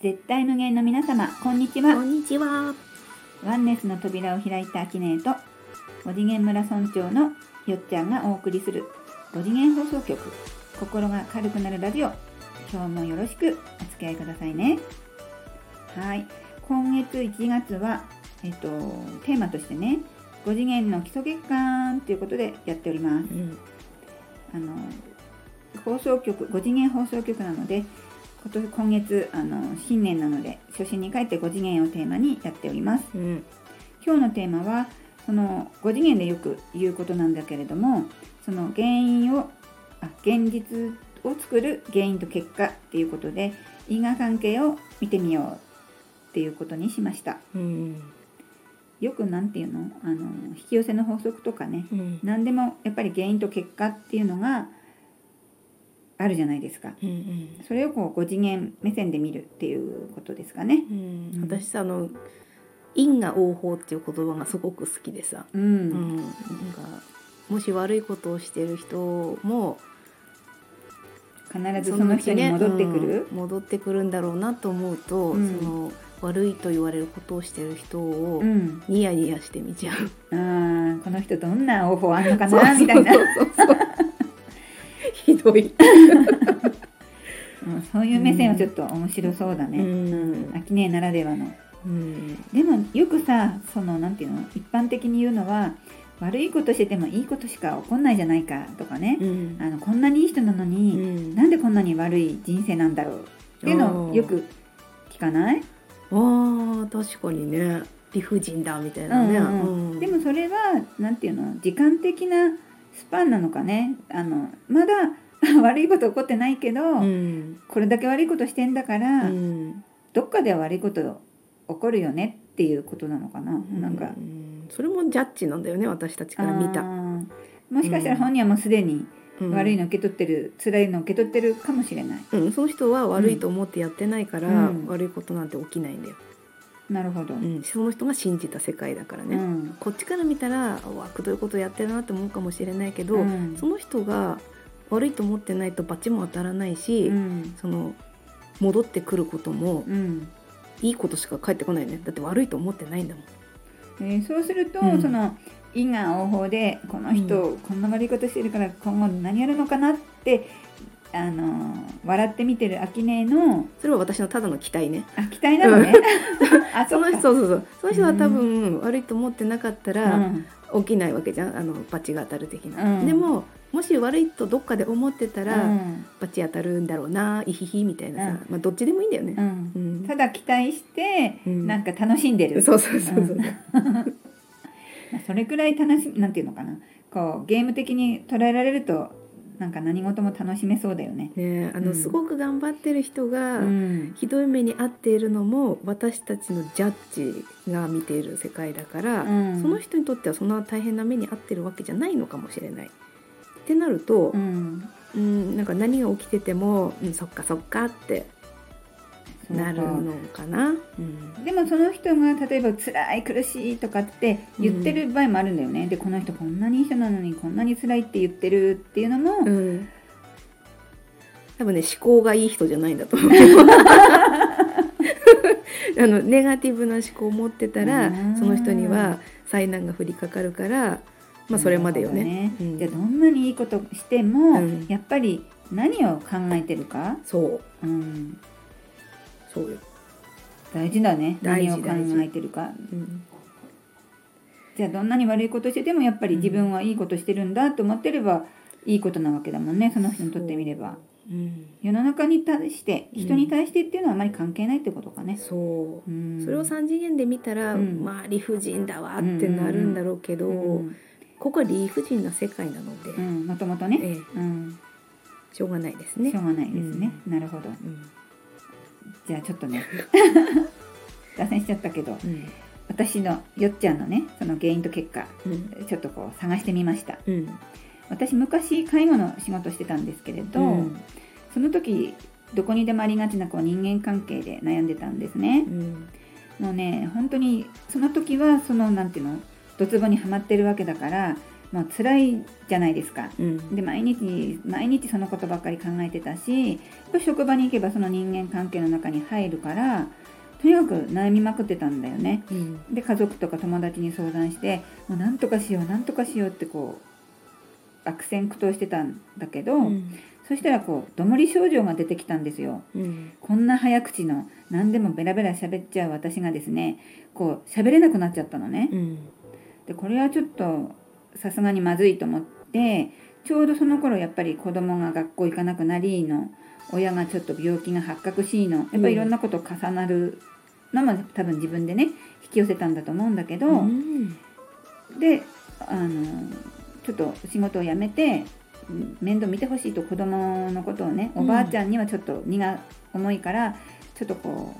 絶対無限の皆様こんにちは。こんにちは。ワンネスの扉を開いたアキネーと5次元村村長のよっちゃんがお送りする5次元放送局。心が軽くなるラジオ。今日もよろしくお付き合いくださいね。はい。今月1月はえっとテーマとしてね5次元の基礎月間ということでやっておりますうん。あの放送局5次元放送局なので今年今月あの新年なので初心に帰って5次元をテーマにやっておりますうん。今日のテーマはその5次元でよく言うことなんだけれどもその原因をあ現実を作る原因と結果っていうことで因果関係を見てみようっていうことにしましたうん。よくなんていうの？あの引き寄せの法則とかねうん。何でもやっぱり原因と結果っていうのがあるじゃないですかうん。それをこう5次元目線で見るっていうことですかねうん。私さ、あの。因果応報っていう言葉がすごく好きでさ。うん、うん。なんか。もし悪いことをしてる人も。必ずその人に戻ってくる、うん戻ってくるんだろうなと思うと、うんその悪いと言われることをしてる人をうんニヤニヤして見ちゃう。あーこの人どんな応報あんのかなみたいなひどい。うんそういう目線はちょっと面白そうだね、うん秋音ならではのうん。でもよくさそのなんていうの？一般的に言うのは悪いことしててもいいことしか起こんないじゃないかとかね、うん。あのこんなにいい人なのうに、ん。なんでこんなに悪い人生なんだろうっていうのをよく聞かない、あー確かにね。理不尽だみたいなね、うんうんうん。でもそれはなんていうの時間的なスパンなのかね。あのまだ 悪いこと起こってないけど、うん。これだけ悪いことしてんだから、うん。どっかでは悪いこと起こるよねっていうことなのかな、なんかうん。それもジャッジなんだよね私たちから見た、もしかしたら本人はもうすでにうん悪いの受け取ってる、辛いの受け取ってるかもしれない。うん、その人は悪いと思ってやってないから、うん。悪いことなんて起きないんだよ、なるほど、うん、その人が信じた世界だからね、うん。こっちから見たらうわくどいことやってるなって思うかもしれないけど、うん。その人が悪いと思ってないとバチも当たらないし、うん。その戻ってくることもうん。いいことしか返ってこないね。だって悪いと思ってないんだもん。えーそうすると、うん。その因果応報でこの人、こんな悪いことしてるから今後何やるのかなってあのー笑って見てる秋音のそれは私のただの期待ね。あ期待なのね。あその人そうそうそう。その人は多分悪いと思ってなかったうらん。起きないわけじゃん。あのバチが当たる的な、うん。でももし悪いとどっかで思ってたら、うん。バチ当たるんだろうなイヒヒみたいなさ、うん。まあどっちでもいいんだよね。ただ期待して、うん。なんか楽しんでる。そうそうそうそう、んまあそれくらい楽しなんていうのかな。こうゲーム的に捉えられるとなんか何事も楽しめそうだよね。ねあの、うん。すごく頑張ってる人が、うん。ひどい目に遭っているのも私たちのジャッジが見ている世界だから、うん。その人にとってはそんな大変な目に遭ってるわけじゃないのかもしれない。ってなるとう、ん。うん、なんか何が起きてても、うん、そっかそっかってなるのかな。うん。でもその人が例えば辛い苦しいとかって言ってる場合もあるんだよね、でこの人こんなにいい人なのにこんなに辛いって言ってるっていうのも、うん。多分ね思考がいい人じゃないんだと思う。あのネガティブな思考を持ってたらうんその人には災難が降りかかるからまあそれまでよね。うん。じゃあどんなにいいことしても、うん。やっぱり何を考えてるか、そう。うん、そうよ、大事だね。大何を考えてるか。うん。じゃあどんなに悪いことしててもやっぱり自分はいいことしてるんだと思ってればいいことなわけだもんね。その人にとってみれば。う。ん、世の中に対して人に対してっていうのはあまり関係ないってことかね、そう。うん、それを3次元で見たら、うん。まあ理不尽だわってなるんだろうけど、うんここは理不尽な世界なので、うん、もともとね、ええ。うん、しょうがないですね。しょ。うがないですね、なるほど。うんじゃあちょっとね。脱線しちゃったけど。うん。私のよっちゃんのねその原因と結果うん。ちょっとこう探してみました。うん。私昔介護の仕事してたんですけれど、うん。その時どこにでもありがちなこう人間関係で悩んでたんですね。うん。もうね本当にその時はそのなんていうのドツボにはまってるわけだからもう辛いじゃないですか。うんで毎日毎日そのことばっかり考えてたし職場に行けばその人間関係の中に入るからとにかく悩みまくってたんだよね。うんで家族とか友達に相談してもうなんとかしようなんとかしようってこう悪戦苦闘してたんだけど、うんそしたらこうどもり症状が出てきたんですよ。うんこんな早口の何でもベラベラ喋っちゃう私がですねこう喋れなくなっちゃったのね。うんでこれはちょっとさすがにまずいと思ってちょうどその頃やっぱり子供が学校行かなくなりの親がちょっと病気が発覚しのやっぱりいろんなこと重なるのも多分自分でね引き寄せたんだと思うんだけど、うん。であのちょっと仕事を辞めてうん面倒見てほしいと子供のことをねおばあちゃんにはちょっと荷が重いからちょっとこ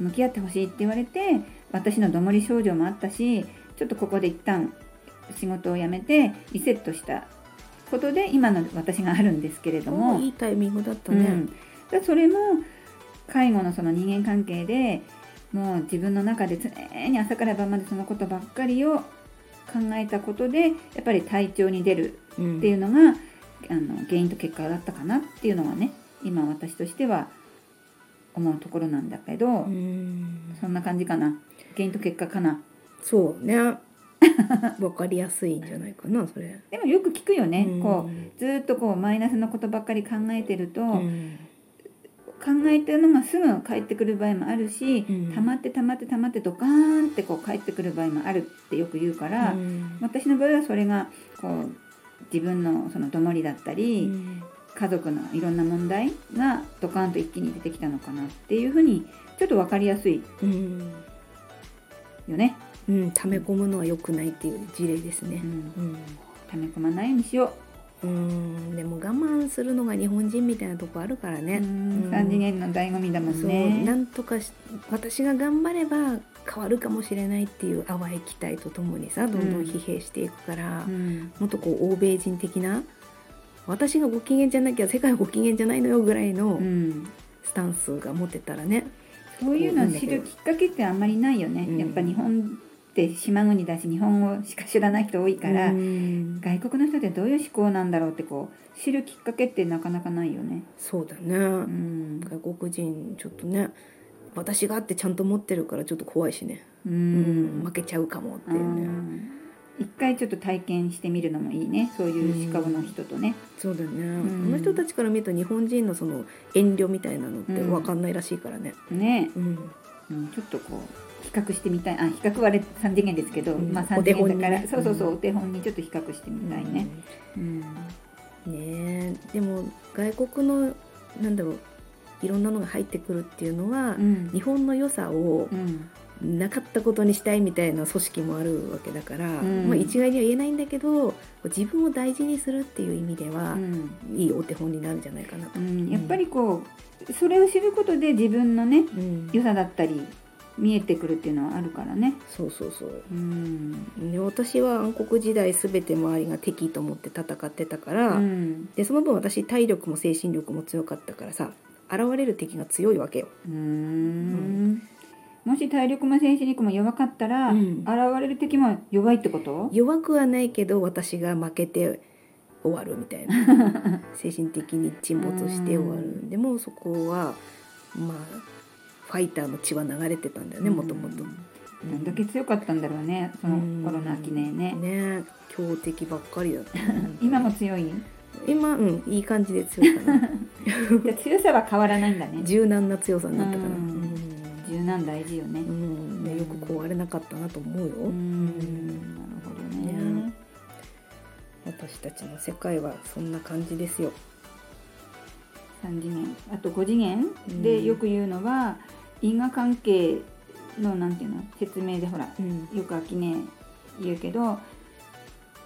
う向き合ってほしいって言われて私のどもり症状もあったしちょっとここで一旦仕事を辞めてリセットしたことで今の私があるんですけれども、いいタイミングだったね。うん、でそれも介護のその人間関係でもう自分の中で常に朝から晩までそのことばっかりを考えたことでやっぱり体調に出るうんっていうのが、あの原因と結果だったかなっていうのがね今私としては思うところなんだけど、うん。そんな感じかな。原因と結果かな。そうね わかりやすいんじゃないかなそれ。でもよく聞くよね、うん。こうずーっとこうマイナスのことばっかり考えてると、うん。考えてるのがすぐ返ってくる場合もあるし、うん。溜まって溜まって溜まってドカーンってこう返ってくる場合もあるってよく言うから、うん。私の場合はそれがこう自分のそのどもりだったり、うん。家族のいろんな問題がドカーンと一気に出てきたのかなっていうふうにちょっと分かりやすいうんよね。うん溜め込むのは良くないっていう事例ですね。うん、うん。溜め込まないようにしよう。んでも我慢するのが日本人みたいなとこあるからう。ねうん。三次元の醍醐味だもんね。なんとかし私が頑張れば変わるかもしれないっていう淡い期待とともにさどんどん疲弊していくから、うん。もっとこう欧米人的な私がご機嫌じゃなきゃ世界はご機嫌じゃないのよぐらいのうん。スタンスが持てたらね、そういうのを知るきっかけってあんまりないよね。うん。やっぱ日本って島国だし日本語しか知らない人多いから、うん。外国の人ってどういう思考なんだろうってこう知るきっかけってなかなかないよね。そうだね、うん。外国人ちょっとね私がってちゃんと持ってるからちょっと怖いしね、ううん。ん負けちゃうかもってういうね、ん。一回ちょっと体験してみるのもいいね。そういう思考の人とね。そうだね、ん。この人たちから見ると日本人のその遠慮みたいなのって分かんないらしいからね、ね、うん。うん、ちょっとこう比較してみたい。あ比較は3次元ですけど、うん。まあ3次元だから、ね。そうそうそう、うん。お手本にちょっと比較してみたいね。うん。うん。ねえ。でも外国のなんだろういろんなのが入ってくるっていうのは、うん。日本の良さをうん。なかったことにしたいみたいな組織もあるわけだから、うん。まあ、一概には言えないんだけど自分を大事にするっていう意味ではう、ん。いいお手本になるんじゃないかなと。うん、やっぱりこうそれを知ることで自分のねうん。良さだったり見えてくるっていうのはあるからね。そうそうそう。うん。で私は暗黒時代全て周りが敵と思って戦ってたから、うん。でその分私体力も精神力も強かったからさ現れる敵が強いわけよ。うーん。もし体力も精神力も弱かったら、うん。現れる敵も弱いってこと？弱くはないけど私が負けて終わるみたいな。精神的に沈没して終わる。でもそこはまあファイターの血は流れてたんだよねもともと。どんだけ強かったんだろうねその頃の秋ねね。ね強敵ばっかりだった。今も強い？今うんいい感じで強いかな。じゃあ強さは変わらないんだね。柔軟な強さになったかなううん。ん柔軟大事よね。うん。でよく壊れなかったなと思うよ、うん。なるほどね。ね。私たちの世界はそんな感じですよ三次元。あと5次元。でよく言うのは、因果関係のなんていうの？説明でほらうん。よく秋ね言うけど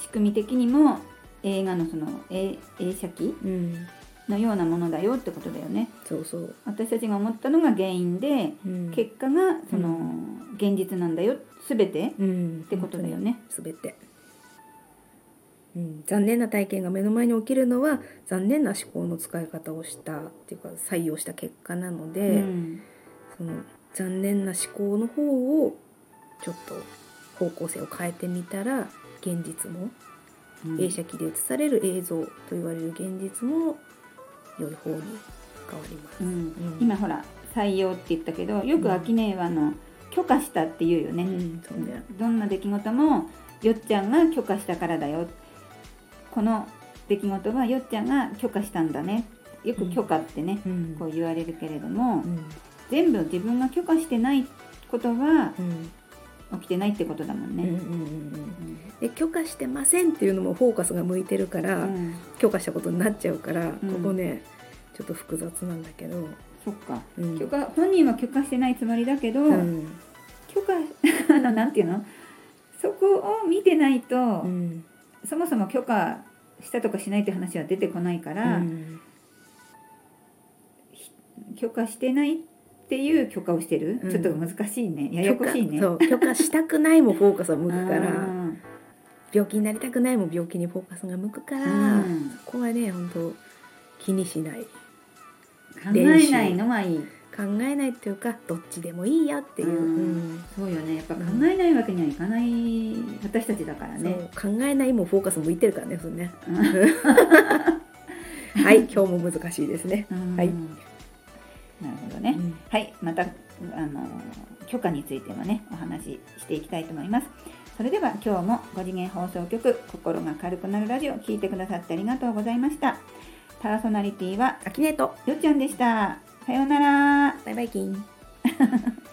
仕組み的にも映画のその映映写機うん。のようなものだよってことだよね。そうそう、私たちが思ったのが原因でうん。結果がその現実なんだよ全てうん、ってことだよね。すべて、うん、残念な体験が目の前に起きるのは残念な思考の使い方をしたっていうか採用した結果なので、うんその残念な思考の方をちょっと方向性を変えてみたら現実もうん。映写機で映される映像と言われる現実も良い方に変わります。今ほら採用って言ったけどよく秋音はあの許可したって言うよね、どんな出来事もよっちゃんが許可したからだよこの出来事はよっちゃんが許可したんだね。よく許可ってね、うん。こう言われるけれども、うん。全部自分が許可してないことはうん。起きてないってことだもんね。うんうんうんうん。で許可してませんっていうのもフォーカスが向いてるから、うん。許可したことになっちゃうから、ん。ここねちょっと複雑なんだけど、そっか。うん。許可本人は許可してないつもりだけど、うん。許可 あのなんていうの？そこを見てないと、うん。そもそも許可したとかしないって話は出てこないから、うん。許可してないっていう許可をしてる、うん。ちょっと難しいね。ややこしいね。許可そう。許可したくないもフォーカスが向くかうらん病気になりたくないも病気にフォーカスが向くから、うん。そこはね本当気にしない。考えないのがいい。考えないっていうかどっちでもいいよっていう、うん。うん。そうよね。やっぱ考えないわけにはいかない。私たちだからね。考えないもフォーカス向いてるからねそれね。うん。はい。今日も難しいですね、うん。はい。なるほどね。うん。はい、またあの許可についてもねお話ししていきたいと思います。それでは今日も5次元放送局心が軽くなるラジオ聞いてくださってありがとうございました。パーソナリティはアキネートよっちゃんでした。さようなら。バイバイキン